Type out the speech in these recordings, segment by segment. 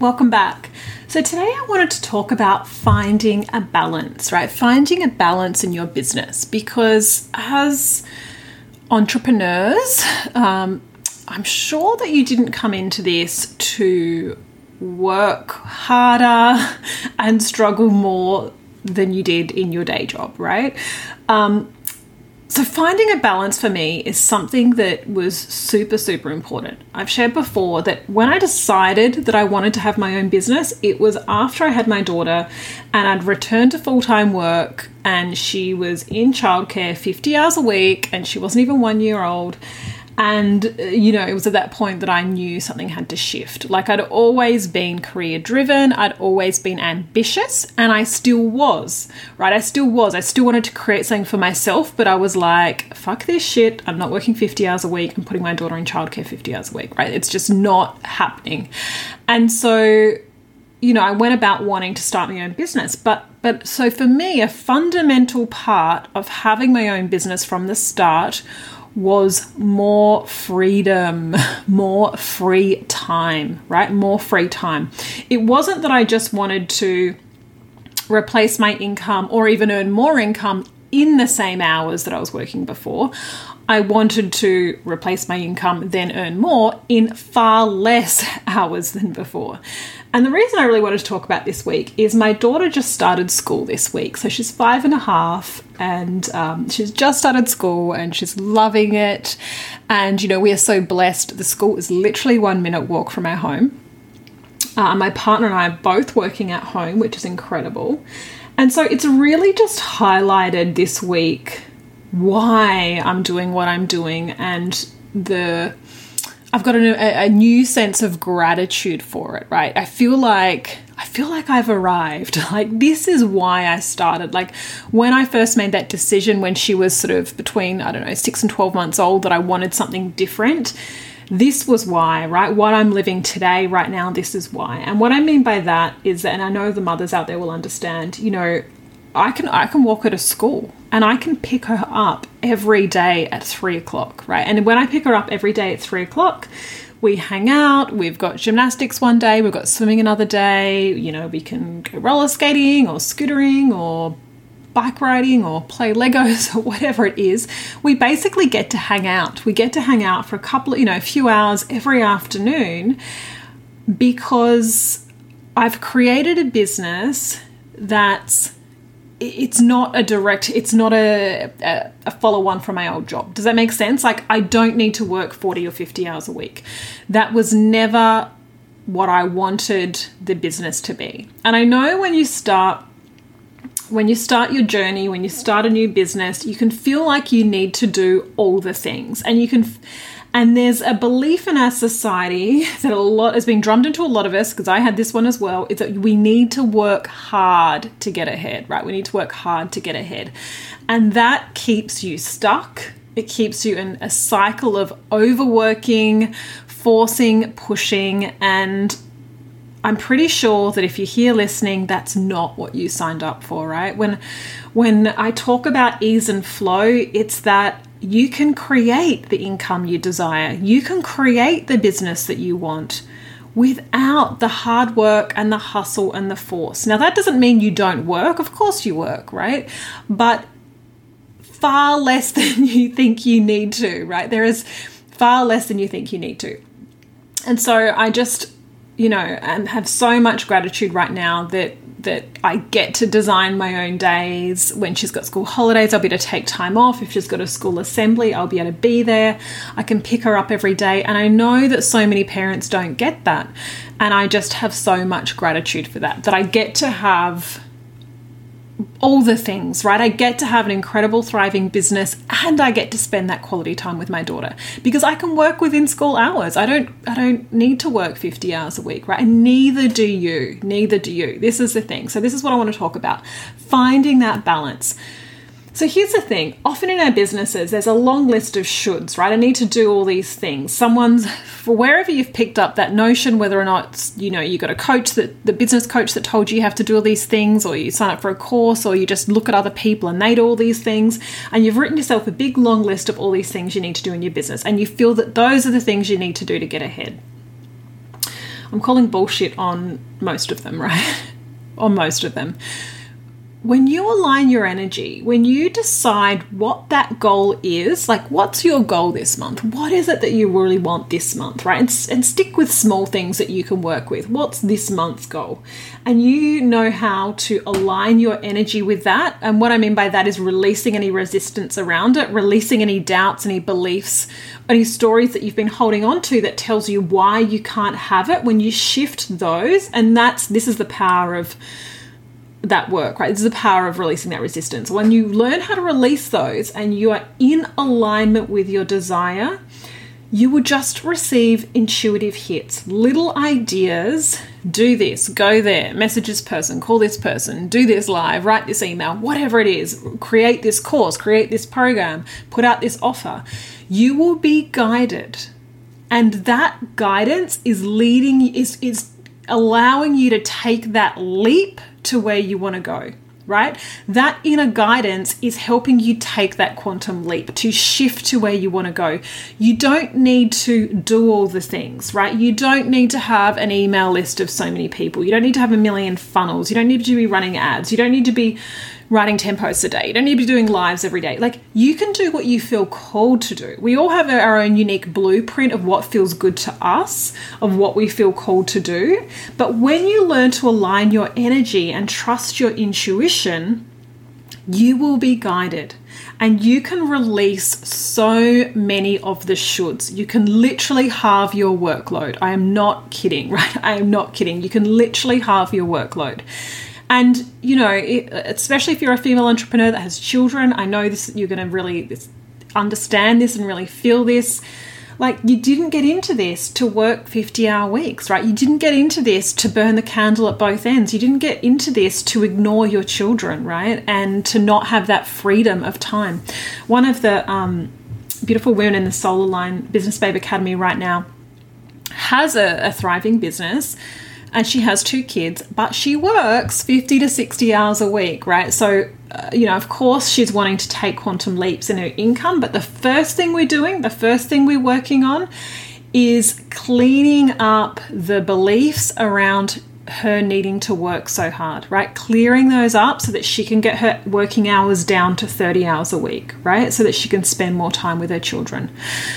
Welcome back. So, today I wanted to talk about finding a balance, right? Finding a balance in your business because as entrepreneurs, um, I'm sure that you didn't come into this to work harder and struggle more than you did in your day job, right? Um, so, finding a balance for me is something that was super, super important. I've shared before that when I decided that I wanted to have my own business, it was after I had my daughter and I'd returned to full time work and she was in childcare 50 hours a week and she wasn't even one year old. And, uh, you know, it was at that point that I knew something had to shift. Like, I'd always been career driven, I'd always been ambitious, and I still was, right? I still was. I still wanted to create something for myself, but I was like, fuck this shit. I'm not working 50 hours a week and putting my daughter in childcare 50 hours a week, right? It's just not happening. And so, you know, I went about wanting to start my own business, but but so for me, a fundamental part of having my own business from the start was more freedom, more free time, right? More free time. It wasn't that I just wanted to replace my income or even earn more income in the same hours that I was working before. I wanted to replace my income, then earn more in far less hours than before. And the reason I really wanted to talk about this week is my daughter just started school this week. So she's five and a half and um, she's just started school and she's loving it. And, you know, we are so blessed. The school is literally one minute walk from our home. Uh, my partner and I are both working at home, which is incredible. And so it's really just highlighted this week why I'm doing what I'm doing and the I've got a, a, new sense of gratitude for it, right? I feel like I feel like I've arrived. Like this is why I started. Like when I first made that decision when she was sort of between I don't know 6 and 12 months old that I wanted something different. This was why, right? What I'm living today right now, this is why. And what I mean by that is that and I know the mothers out there will understand, you know, I can I can walk her to school and I can pick her up every day at three o'clock, right? And when I pick her up every day at three o'clock, we hang out. We've got gymnastics one day, we've got swimming another day. You know, we can go roller skating or scootering or bike riding or play Legos or whatever it is. We basically get to hang out. We get to hang out for a couple you know, a few hours every afternoon because I've created a business that's it's not a direct it's not a, a, a, follow on from my old job. Does that make sense? Like i don't need to work 40 or 50 hours a week. That was never what i wanted the business to be. And i know when you start when you start your journey when you start a new business you can feel like you need to do all the things. And you can and there's a belief in our society that a lot has been drummed into a lot of us, because I had this one as well, is that we need to work hard to get ahead, right? We need to work hard to get ahead. And that keeps you stuck. It keeps you in a cycle of overworking, forcing, pushing, and I'm pretty sure that if you're here listening, that's not what you signed up for, right? When when I talk about ease and flow, it's that you can create the income you desire. You can create the business that you want without the hard work and the hustle and the force. Now, that doesn't mean you don't work. Of course, you work, right? But far less than you think you need to, right? There is far less than you think you need to. And so I just, you know, and have so much gratitude right now that that I get to design my own days. When she's got school holidays, I'll be able to take time off. If she's got a school assembly, I'll be able to be there. I can pick her up every day. And I know that so many parents don't get that. And I just have so much gratitude for that, that I get to have all the things, right? I get to have an incredible, thriving business and I get to spend that quality time with my daughter because I can work within school hours. I don't I don't need to work 50 hours a week, right? And neither do you. Neither do you. This is the thing. So this is what I want to talk about. Finding that balance. So here's the thing often in our businesses, there's a long list of shoulds, right? I need to do all these things. Someone's, for wherever you've picked up that notion, whether or not, you know, you got a coach that, the business coach that told you you have to do all these things, or you sign up for a course, or you just look at other people and they do all these things, and you've written yourself a big long list of all these things you need to do in your business, and you feel that those are the things you need to do to get ahead. I'm calling bullshit on most of them, right? on most of them when you align your energy, when you decide what that goal is, like what's your goal this month? What is it that you really want this month, right? And, and stick with small things that you can work with. What's this month's goal? And you know how to align your energy with that. And what I mean by that is releasing any resistance around it, releasing any doubts, any beliefs, any stories that you've been holding on to that tells you why you can't have it. When you shift those, and that's this is the power of that work, right? This is the power of releasing that resistance. When you learn how to release those and you are in alignment with your desire, you will just receive intuitive hits, little ideas. Do this, go there, message this person, call this person, do this live, write this email, whatever it is, create this course, create this program, put out this offer. You will be guided. And that guidance is leading, is, is allowing you to take that leap to where you want to go right? That inner guidance is helping you take that quantum leap to shift to where you want to go. You don't need to do all the things, right? You don't need to have an email list of so many people. You don't need to have a million funnels. You don't need to be running ads. You don't need to be writing 10 posts a day. You don't need to be doing lives every day. Like, you can do what you feel called to do. We all have our own unique blueprint of what feels good to us, of what we feel called to do. But when you learn to align your energy and trust your intuition, you will be guided and you can release so many of the shoulds. You can literally halve your workload. I am not kidding, right? I am not kidding. You can literally halve your workload. And, you know, it, especially if you're a female entrepreneur that has children, I know this, you're going to really understand this and really feel this. Like, you didn't get into this to work 50 hour weeks, right? You didn't get into this to burn the candle at both ends. You didn't get into this to ignore your children, right? And to not have that freedom of time. One of the um, beautiful women in the Soul Aligned Business Babe Academy right now has a, a thriving business and she has two kids, but she works 50 to 60 hours a week, right? So, uh, you know, of course, she's wanting to take quantum leaps in her income, but the first thing we're doing, the first thing we're working on is cleaning up the beliefs around her needing to work so hard, right? Clearing those up so that she can get her working hours down to 30 hours a week, right? So that she can spend more time with her children.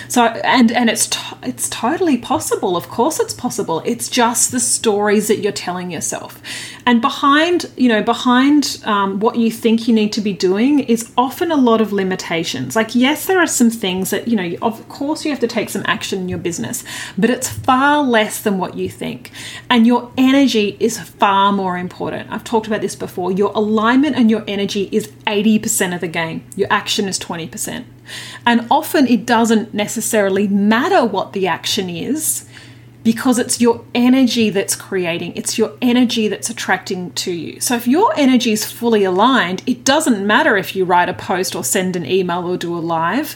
So and and it's to, it's totally possible. Of course it's possible. It's just the stories that you're telling yourself. And behind, you know, behind um, what you think you need to be doing is often a lot of limitations. Like yes, there are some things that, you know, of course you have to take some action in your business, but it's far less than what you think. And your energy is far more important. I've talked about this before. Your alignment and your energy is 80% of the game, your action is 20%. And often it doesn't necessarily matter what the action is because it's your energy that's creating, it's your energy that's attracting to you. So if your energy is fully aligned, it doesn't matter if you write a post or send an email or do a live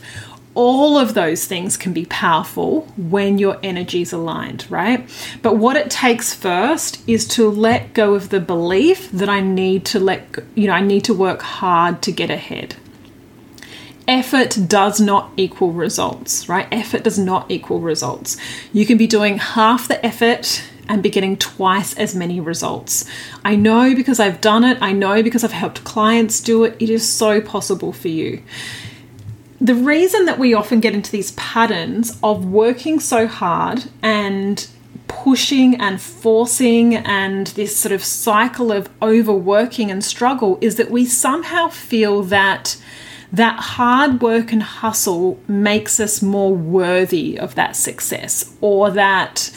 all of those things can be powerful when your energy's aligned, right? But what it takes first is to let go of the belief that I need to let, you know, I need to work hard to get ahead. Effort does not equal results, right? Effort does not equal results. You can be doing half the effort and be getting twice as many results. I know because I've done it, I know because I've helped clients do it. It is so possible for you the reason that we often get into these patterns of working so hard and pushing and forcing and this sort of cycle of overworking and struggle is that we somehow feel that that hard work and hustle makes us more worthy of that success or that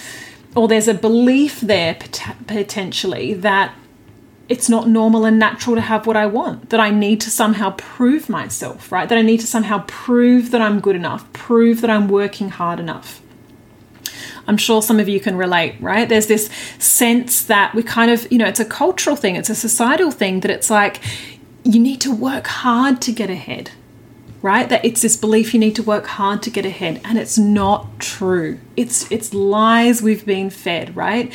or there's a belief there potentially that it's not normal and natural to have what I want, that I need to somehow prove myself, right? That I need to somehow prove that I'm good enough, prove that I'm working hard enough. I'm sure some of you can relate, right? There's this sense that we kind of, you know, it's a cultural thing, it's a societal thing that it's like you need to work hard to get ahead, right? That it's this belief you need to work hard to get ahead, and it's not true. It's it's lies we've been fed, right?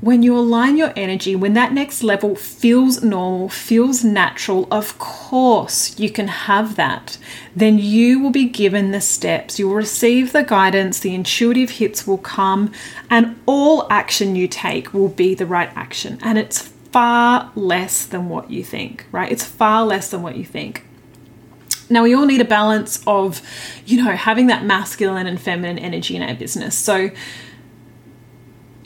When you align your energy, when that next level feels normal, feels natural, of course you can have that. Then you will be given the steps, you will receive the guidance, the intuitive hits will come, and all action you take will be the right action. And it's far less than what you think, right? It's far less than what you think. Now, we all need a balance of, you know, having that masculine and feminine energy in our business. So,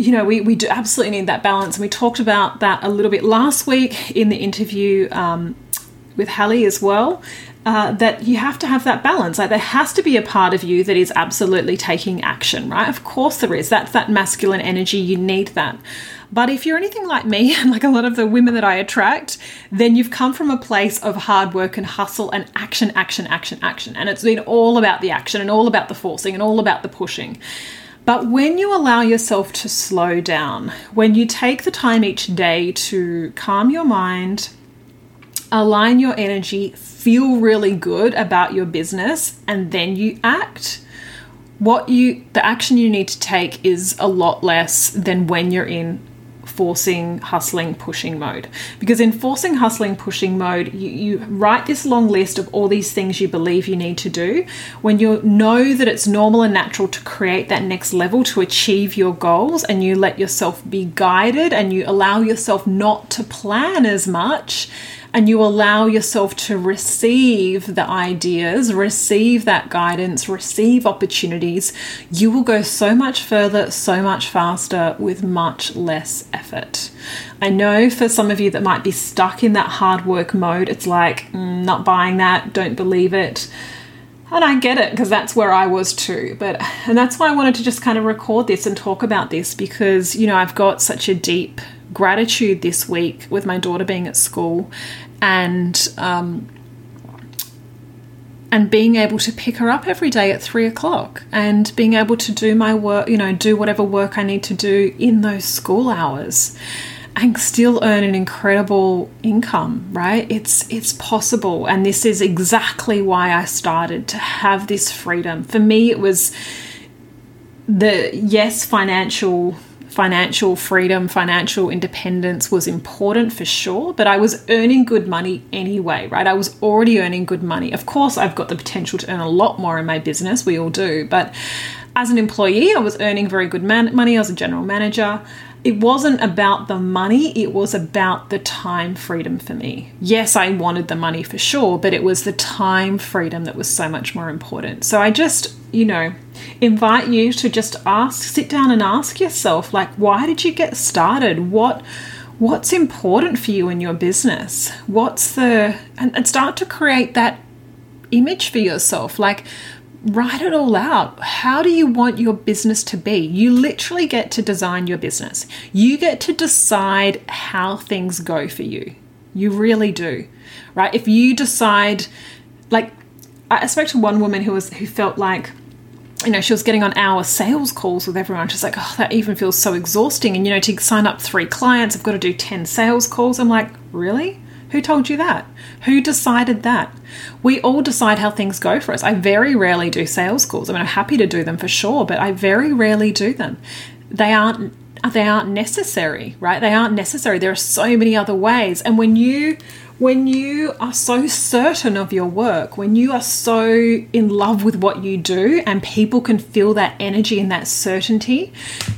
you know, we, we do absolutely need that balance. And we talked about that a little bit last week in the interview um, with Hallie as well. Uh, that you have to have that balance. Like there has to be a part of you that is absolutely taking action, right? Of course there is. That's that masculine energy. You need that. But if you're anything like me, and like a lot of the women that I attract, then you've come from a place of hard work and hustle and action, action, action, action. And it's been all about the action and all about the forcing and all about the pushing. But when you allow yourself to slow down, when you take the time each day to calm your mind, align your energy, feel really good about your business, and then you act, what you the action you need to take is a lot less than when you're in forcing, hustling, pushing mode. Because in forcing, hustling, pushing mode, you, you write this long list of all these things you believe you need to do. When you know that it's normal and natural to create that next level to achieve your goals, and you let yourself be guided and you allow yourself not to plan as much and you allow yourself to receive the ideas, receive that guidance, receive opportunities, you will go so much further, so much faster with much less effort. I know for some of you that might be stuck in that hard work mode, it's like, mm, not buying that, don't believe it. And I get it because that's where I was too. But and that's why I wanted to just kind of record this and talk about this because you know I've got such a deep gratitude this week with my daughter being at school and um, and being able to pick her up every day at three o'clock and being able to do my work, you know, do whatever work I need to do in those school hours and still earn an incredible income, right? It's it's possible and this is exactly why I started to have this freedom. For me it was the yes financial financial freedom, financial independence was important for sure, but I was earning good money anyway, right? I was already earning good money. Of course, I've got the potential to earn a lot more in my business, we all do, but as an employee, I was earning very good man- money. I was a general manager it wasn't about the money, it was about the time freedom for me. Yes, I wanted the money for sure, but it was the time freedom that was so much more important. So I just, you know, invite you to just ask, sit down and ask yourself like why did you get started? What what's important for you in your business? What's the and, and start to create that image for yourself. Like write it all out. How do you want your business to be? You literally get to design your business. You get to decide how things go for you. You really do. Right? If you decide like I spoke to one woman who was who felt like you know, she was getting on hour sales calls with everyone. She's like, oh, that even feels so exhausting. And, you know, to sign up three clients, I've got to do 10 sales calls. I'm like, really? Who told you that? Who decided that? We all decide how things go for us. I very rarely do sales calls. I mean, I'm happy to do them for sure, but I very rarely do them. They aren't they aren't necessary, right? They aren't necessary. There are so many other ways. And when you when you are so certain of your work, when you are so in love with what you do, and people can feel that energy and that certainty,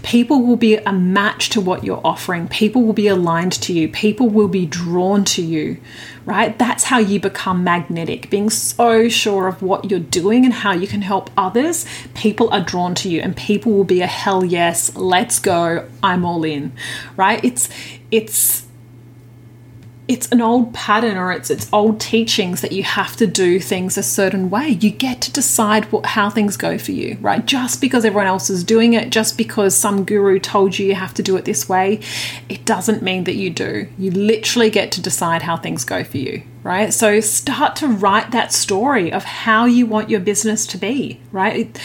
people will be a match to what you're offering. People will be aligned to you. People will be drawn to you, right? That's how you become magnetic. Being so sure of what you're doing and how you can help others, people are drawn to you, and people will be a hell yes, let's go, I'm all in, right? It's, it's, it's an old pattern or it's it's old teachings that you have to do things a certain way. You get to decide what, how things go for you, right? Just because everyone else is doing it, just because some guru told you you have to do it this way, it doesn't mean that you do. You literally get to decide how things go for you, right? So start to write that story of how you want your business to be, right?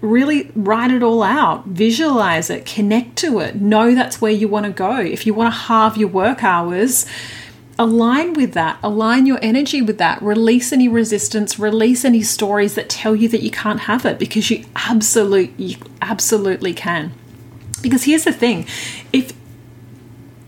really write it all out, visualize it, connect to it, know that's where you want to go. If you want to halve your work hours, align with that, align your energy with that, release any resistance, release any stories that tell you that you can't have it because you absolutely you absolutely can. Because here's the thing, if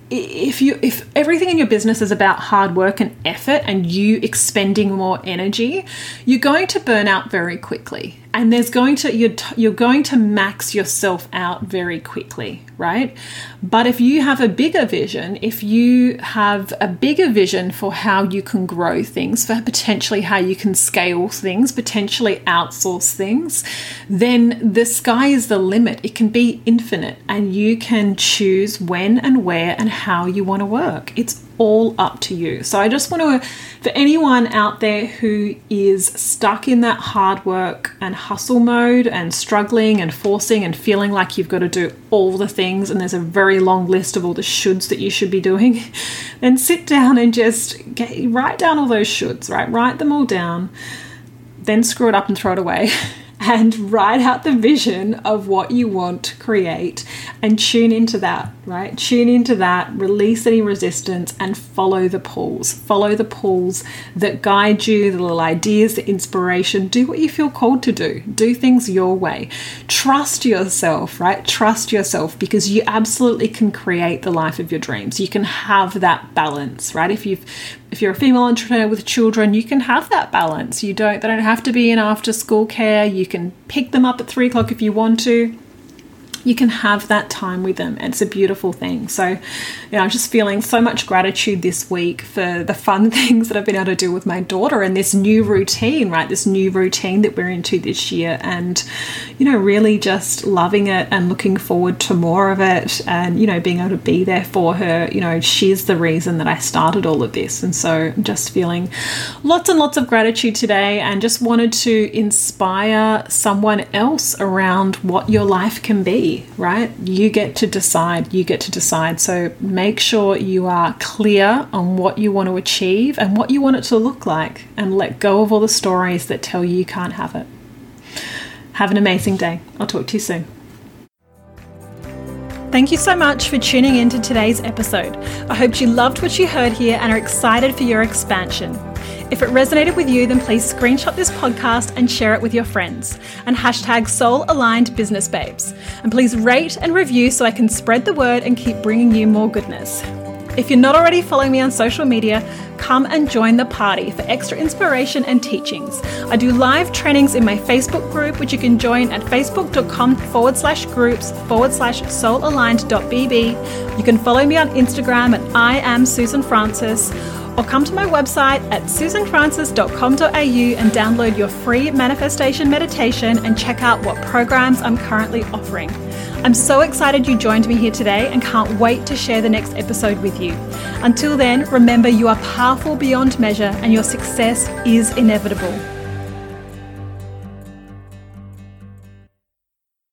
if you if everything in your business is about hard work and effort and you expending more energy, you're going to burn out very quickly. And there's going to you're, you're going to max yourself out very quickly right? But if you have a bigger vision if you have a bigger vision for how you can grow things for potentially how you can scale things potentially outsource things then the sky is the limit. It can be infinite and you can choose when and where and how you want to work. It's all up to you. So I just want to, for anyone out there who is stuck in that hard work and hustle mode and struggling and forcing and feeling like you've got to do all the things and there's a very long list of all the shoulds that you should be doing, then sit down and just get, write down all those shoulds, right? Write them all down, then screw it up and throw it away. and write out the vision of what you want to create and tune into that, right? Tune into that, release any resistance, and follow the pulls. Follow the pulls that guide you, the little ideas, the inspiration. Do what you feel called to do. Do things your way. Trust yourself, right? Trust yourself because you absolutely can create the life of your dreams. You can have that balance, right? If you've if you're a female entrepreneur with children, you can have that balance. You don't they don't have to be in after school care. You can pick them up at three o'clock if you want to you can have that time with them. It's a beautiful thing. So, you know, I'm just feeling so much gratitude this week for the fun things that I've been able to do with my daughter and this new routine, right? This new routine that we're into this year. And, you know, really just loving it and looking forward to more of it and, you know, being able to be there for her. You know, she's the reason that I started all of this. And so I'm just feeling lots and lots of gratitude today and just wanted to inspire someone else around what your life can be right? You get to decide. You get to decide. So make sure you are clear on what you want to achieve and what you want it to look like, and let go of all the stories that tell you you can't have it. Have an amazing day. I'll talk to you soon. Thank you so much for tuning in to today's episode. I hope you loved what you heard here and are excited for your expansion. If it resonated with you, then please screenshot this podcast and share it with your friends. And hashtag soul aligned business babes. And please rate and review so I can spread the word and keep bringing you more goodness. If you're not already following me on social media, come and join the party for extra inspiration and teachings. I do live trainings in my Facebook group, which you can join at facebook.com forward slash groups forward slash soulaligned.bb. You can follow me on Instagram at I am Susan Francis or come to my website at susanfrancis.com.au and download your free manifestation meditation and check out what programs I'm currently offering. I'm so excited you joined me here today and can't wait to share the next episode with you. Until then, remember you are powerful beyond measure and your success is inevitable.